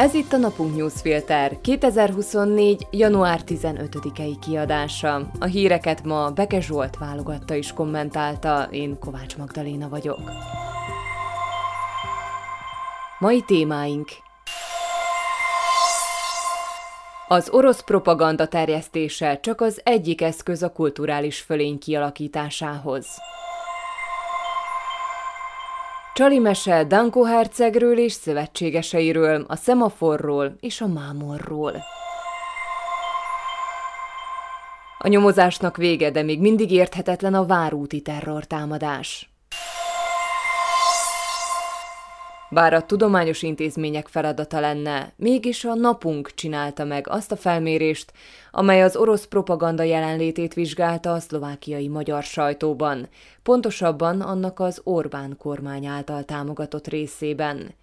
Ez itt a Napunk Newsfilter 2024. január 15-i kiadása. A híreket ma Beke Zsolt válogatta és kommentálta, én Kovács Magdaléna vagyok. Mai témáink Az orosz propaganda terjesztése csak az egyik eszköz a kulturális fölény kialakításához. Csali mese Danko hercegről és szövetségeseiről, a szemaforról és a mámorról. A nyomozásnak vége, de még mindig érthetetlen a várúti terrortámadás. Bár a tudományos intézmények feladata lenne, mégis a napunk csinálta meg azt a felmérést, amely az orosz propaganda jelenlétét vizsgálta a szlovákiai magyar sajtóban, pontosabban annak az Orbán kormány által támogatott részében.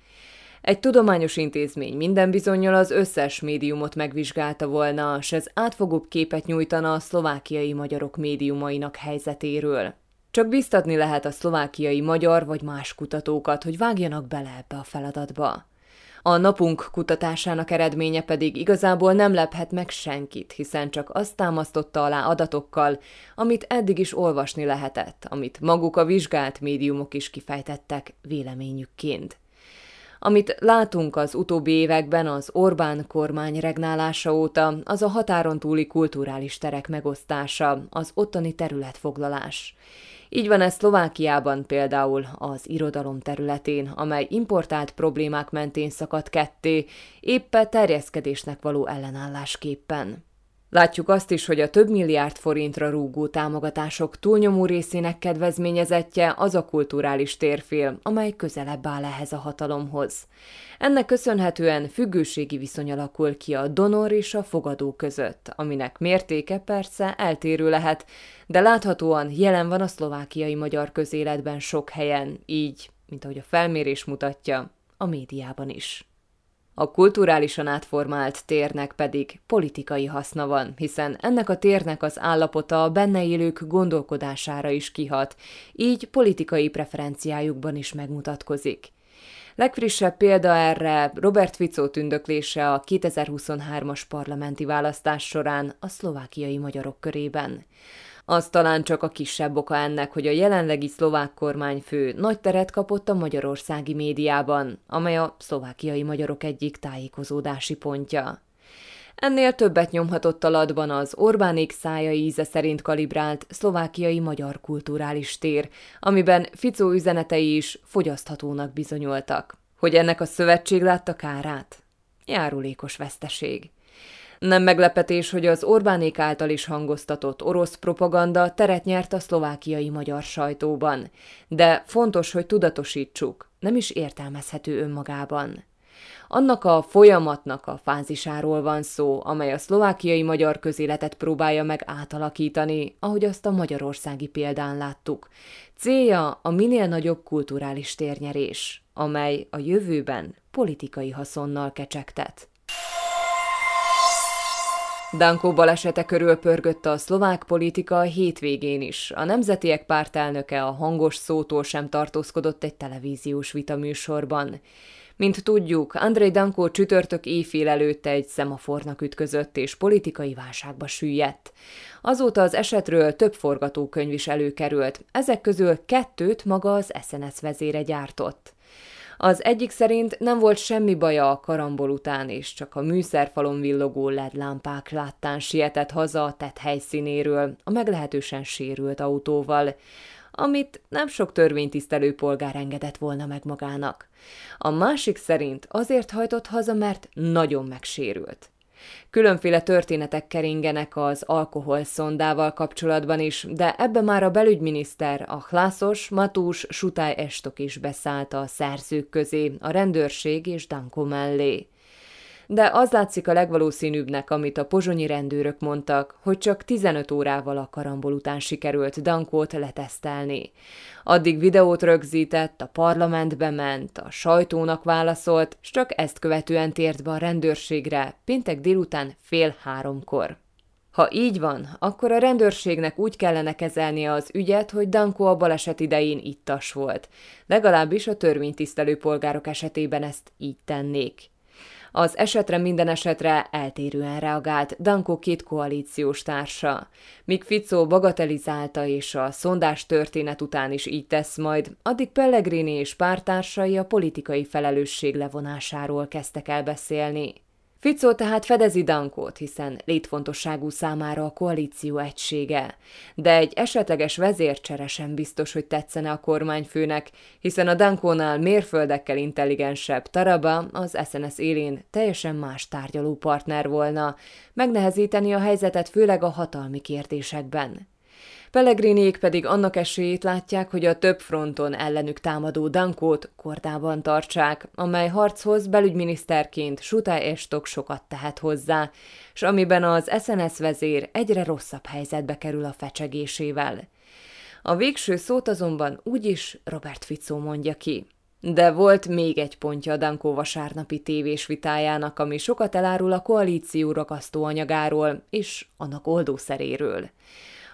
Egy tudományos intézmény minden bizonyal az összes médiumot megvizsgálta volna, s ez átfogóbb képet nyújtana a szlovákiai magyarok médiumainak helyzetéről. Csak biztatni lehet a szlovákiai magyar vagy más kutatókat, hogy vágjanak bele ebbe a feladatba. A napunk kutatásának eredménye pedig igazából nem lephet meg senkit, hiszen csak azt támasztotta alá adatokkal, amit eddig is olvasni lehetett, amit maguk a vizsgált médiumok is kifejtettek véleményükként. Amit látunk az utóbbi években az Orbán kormány regnálása óta, az a határon túli kulturális terek megosztása, az ottani területfoglalás. Így van ez Szlovákiában például az irodalom területén, amely importált problémák mentén szakadt ketté, éppen terjeszkedésnek való ellenállásképpen. Látjuk azt is, hogy a több milliárd forintra rúgó támogatások túlnyomó részének kedvezményezettje az a kulturális térfél, amely közelebb áll ehhez a hatalomhoz. Ennek köszönhetően függőségi viszony alakul ki a donor és a fogadó között, aminek mértéke persze eltérő lehet, de láthatóan jelen van a szlovákiai magyar közéletben sok helyen, így, mint ahogy a felmérés mutatja, a médiában is. A kulturálisan átformált térnek pedig politikai haszna van, hiszen ennek a térnek az állapota a benne élők gondolkodására is kihat, így politikai preferenciájukban is megmutatkozik. Legfrissebb példa erre Robert Fico tündöklése a 2023-as parlamenti választás során a szlovákiai magyarok körében. Az talán csak a kisebb oka ennek, hogy a jelenlegi szlovák kormányfő nagy teret kapott a magyarországi médiában, amely a szlovákiai magyarok egyik tájékozódási pontja. Ennél többet nyomhatott alatban az Orbánék szája íze szerint kalibrált szlovákiai magyar kulturális tér, amiben Ficó üzenetei is fogyaszthatónak bizonyultak. Hogy ennek a szövetség látta kárát? Járulékos veszteség. Nem meglepetés, hogy az Orbánék által is hangoztatott orosz propaganda teret nyert a szlovákiai magyar sajtóban. De fontos, hogy tudatosítsuk, nem is értelmezhető önmagában. Annak a folyamatnak a fázisáról van szó, amely a szlovákiai magyar közéletet próbálja meg átalakítani, ahogy azt a magyarországi példán láttuk. Célja a minél nagyobb kulturális térnyerés, amely a jövőben politikai haszonnal kecsegtet. Danko balesete körül pörgött a szlovák politika a hétvégén is. A Nemzetiek pártelnöke a hangos szótól sem tartózkodott egy televíziós vitaműsorban. Mint tudjuk, Andrei Danko csütörtök éjfél előtt egy szemafornak ütközött és politikai válságba süllyedt. Azóta az esetről több forgatókönyv is előkerült, ezek közül kettőt maga az SNS vezére gyártott. Az egyik szerint nem volt semmi baja a karambol után, és csak a műszerfalon villogó LED lámpák láttán sietett haza a tett helyszínéről, a meglehetősen sérült autóval, amit nem sok törvénytisztelő polgár engedett volna meg magának. A másik szerint azért hajtott haza, mert nagyon megsérült. Különféle történetek keringenek az alkohol szondával kapcsolatban is, de ebbe már a belügyminiszter, a Hlászos, Matús, Sutály Estok is beszállt a szerzők közé, a rendőrség és Danko mellé de az látszik a legvalószínűbbnek, amit a pozsonyi rendőrök mondtak, hogy csak 15 órával a karambol után sikerült Dankót letesztelni. Addig videót rögzített, a parlamentbe ment, a sajtónak válaszolt, és csak ezt követően tért be a rendőrségre, péntek délután fél háromkor. Ha így van, akkor a rendőrségnek úgy kellene kezelnie az ügyet, hogy Danko a baleset idején ittas volt. Legalábbis a törvénytisztelő polgárok esetében ezt így tennék. Az esetre minden esetre eltérően reagált Danko két koalíciós társa. Míg Fico bagatelizálta és a szondás történet után is így tesz majd, addig Pellegrini és pártársai a politikai felelősség levonásáról kezdtek el beszélni. Ficó tehát fedezi Dankót, hiszen létfontosságú számára a koalíció egysége. De egy esetleges vezércsere sem biztos, hogy tetszene a kormányfőnek, hiszen a Dankónál mérföldekkel intelligensebb Taraba az SNS élén teljesen más tárgyaló partner volna, megnehezíteni a helyzetet főleg a hatalmi kérdésekben. Pellegriniék pedig annak esélyét látják, hogy a több fronton ellenük támadó Dankót kordában tartsák, amely harchoz belügyminiszterként Suta Estok sokat tehet hozzá, s amiben az SNS vezér egyre rosszabb helyzetbe kerül a fecsegésével. A végső szót azonban úgyis Robert Fico mondja ki. De volt még egy pontja a Dankó vasárnapi tévés vitájának, ami sokat elárul a koalíció rakasztó anyagáról és annak oldószeréről.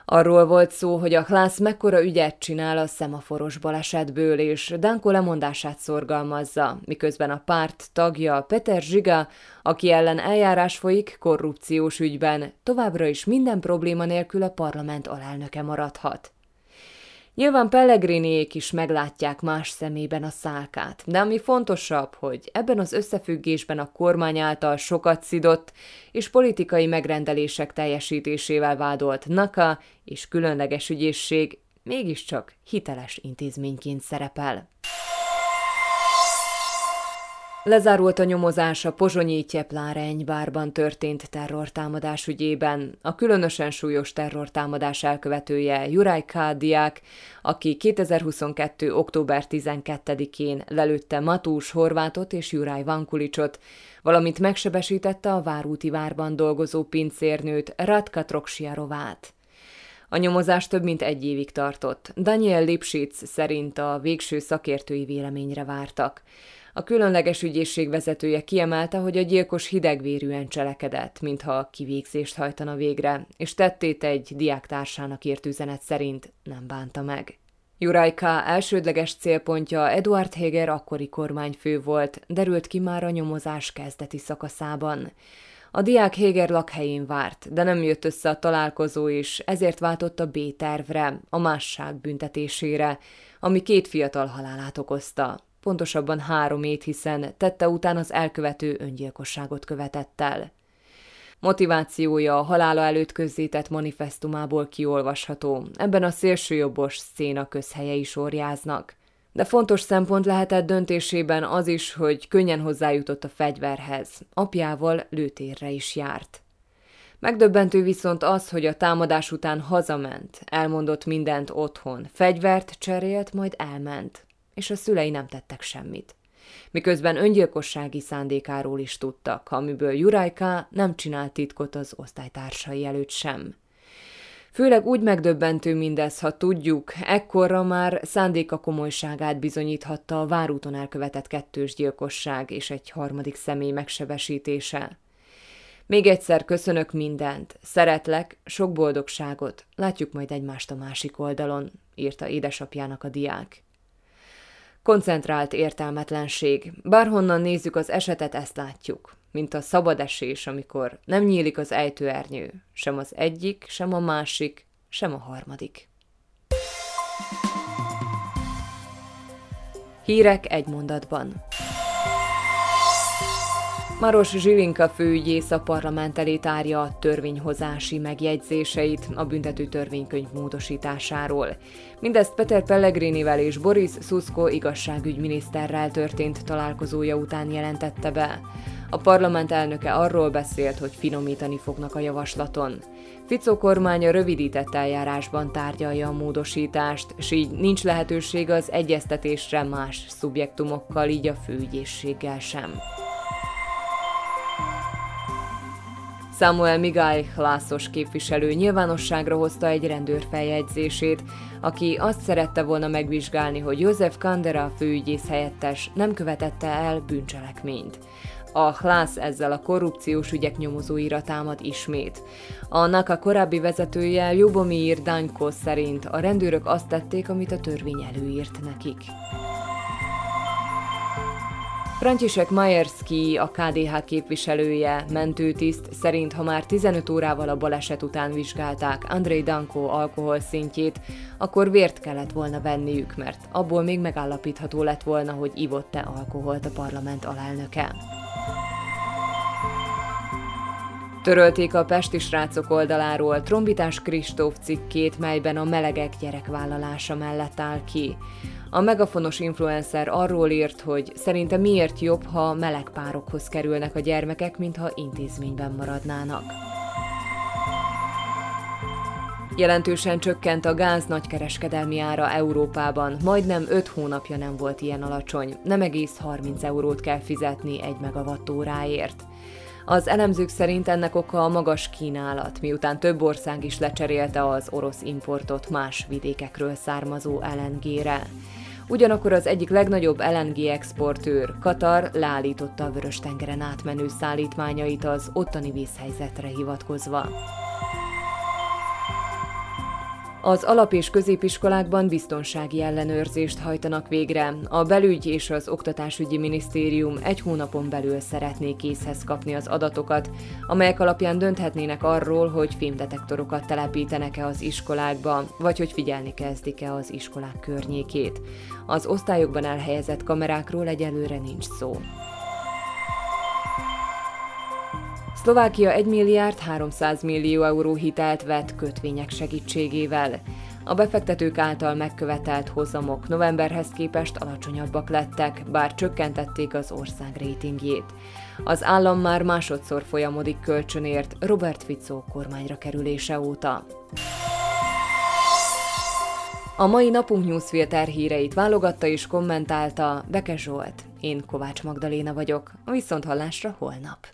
Arról volt szó, hogy a Klász mekkora ügyet csinál a szemaforos balesetből, és Danko lemondását szorgalmazza, miközben a párt tagja Peter Zsiga, aki ellen eljárás folyik korrupciós ügyben, továbbra is minden probléma nélkül a parlament alelnöke maradhat. Nyilván Pellegriniék is meglátják más szemében a szálkát, de ami fontosabb, hogy ebben az összefüggésben a kormány által sokat szidott és politikai megrendelések teljesítésével vádolt NAKA és különleges ügyészség mégiscsak hiteles intézményként szerepel. Lezárult a nyomozás a pozsonyi Tyepláreny bárban történt terrortámadás ügyében. A különösen súlyos terrortámadás elkövetője Juraj K. Aki 2022. október 12-én lelőtte Matús Horvátot és Juraj Vankulicsot, valamint megsebesítette a Várúti várban dolgozó pincérnőt Radka Troksiarovát. A nyomozás több mint egy évig tartott. Daniel Lipschitz szerint a végső szakértői véleményre vártak. A különleges ügyészség vezetője kiemelte, hogy a gyilkos hidegvérűen cselekedett, mintha kivégzést hajtana végre, és tettét egy diáktársának írt üzenet szerint nem bánta meg. Jurajka elsődleges célpontja Eduard Heger akkori kormányfő volt, derült ki már a nyomozás kezdeti szakaszában. A diák Heger lakhelyén várt, de nem jött össze a találkozó is, ezért váltott a B-tervre, a másság büntetésére, ami két fiatal halálát okozta pontosabban három ét, hiszen tette után az elkövető öngyilkosságot követett el. Motivációja a halála előtt közzétett manifestumából kiolvasható, ebben a szélsőjobbos széna közhelyei sorjáznak. De fontos szempont lehetett döntésében az is, hogy könnyen hozzájutott a fegyverhez, apjával lőtérre is járt. Megdöbbentő viszont az, hogy a támadás után hazament, elmondott mindent otthon, fegyvert cserélt, majd elment és a szülei nem tettek semmit. Miközben öngyilkossági szándékáról is tudtak, amiből Jurajka nem csinált titkot az osztálytársai előtt sem. Főleg úgy megdöbbentő mindez, ha tudjuk, ekkorra már szándéka komolyságát bizonyíthatta a várúton elkövetett kettős gyilkosság és egy harmadik személy megsebesítése. Még egyszer köszönök mindent, szeretlek, sok boldogságot, látjuk majd egymást a másik oldalon, írta édesapjának a diák. Koncentrált értelmetlenség. Bárhonnan nézzük az esetet, ezt látjuk. Mint a szabad esés, amikor nem nyílik az ejtőernyő. Sem az egyik, sem a másik, sem a harmadik. Hírek egy mondatban. Maros Zsilinka főügyész a parlament elé tárja a törvényhozási megjegyzéseit a büntető törvénykönyv módosításáról. Mindezt Peter Pellegrinivel és Boris Szuszko igazságügyminiszterrel történt találkozója után jelentette be. A parlament elnöke arról beszélt, hogy finomítani fognak a javaslaton. Fico kormánya rövidített eljárásban tárgyalja a módosítást, s így nincs lehetőség az egyeztetésre más szubjektumokkal, így a főügyészséggel sem. Samuel Migály Lászos képviselő nyilvánosságra hozta egy rendőr feljegyzését, aki azt szerette volna megvizsgálni, hogy József Kandera főügyész helyettes nem követette el bűncselekményt. A Hlász ezzel a korrupciós ügyek nyomozóira támad ismét. A NAKA korábbi vezetője Jubomir Danko szerint a rendőrök azt tették, amit a törvény előírt nekik. František Majerski, a KDH képviselője, mentőtiszt szerint, ha már 15 órával a baleset után vizsgálták Andrei Danko alkohol szintjét, akkor vért kellett volna venniük, mert abból még megállapítható lett volna, hogy ivott-e alkoholt a parlament alelnöke. Törölték a pesti srácok oldaláról Trombitás Kristóf cikkét, melyben a melegek gyerekvállalása mellett áll ki. A megafonos influencer arról írt, hogy szerinte miért jobb, ha meleg párokhoz kerülnek a gyermekek, mintha intézményben maradnának. Jelentősen csökkent a gáz nagykereskedelmi ára Európában, majdnem 5 hónapja nem volt ilyen alacsony, nem egész 30 eurót kell fizetni egy megawattóráért. Az elemzők szerint ennek oka a magas kínálat, miután több ország is lecserélte az orosz importot más vidékekről származó LNG-re. Ugyanakkor az egyik legnagyobb LNG exportőr, Katar leállította a Vörös-tengeren átmenő szállítmányait az ottani vízhelyzetre hivatkozva. Az alap- és középiskolákban biztonsági ellenőrzést hajtanak végre. A belügy és az oktatásügyi minisztérium egy hónapon belül szeretné készhez kapni az adatokat, amelyek alapján dönthetnének arról, hogy fémdetektorokat telepítenek-e az iskolákba, vagy hogy figyelni kezdik-e az iskolák környékét. Az osztályokban elhelyezett kamerákról egyelőre nincs szó. Szlovákia 1 milliárd 300 millió euró hitelt vett kötvények segítségével. A befektetők által megkövetelt hozamok novemberhez képest alacsonyabbak lettek, bár csökkentették az ország rétingjét. Az állam már másodszor folyamodik kölcsönért Robert Fico kormányra kerülése óta. A mai napunk newsfilter híreit válogatta és kommentálta Beke Zsolt. Én Kovács Magdaléna vagyok, a Viszonthallásra holnap.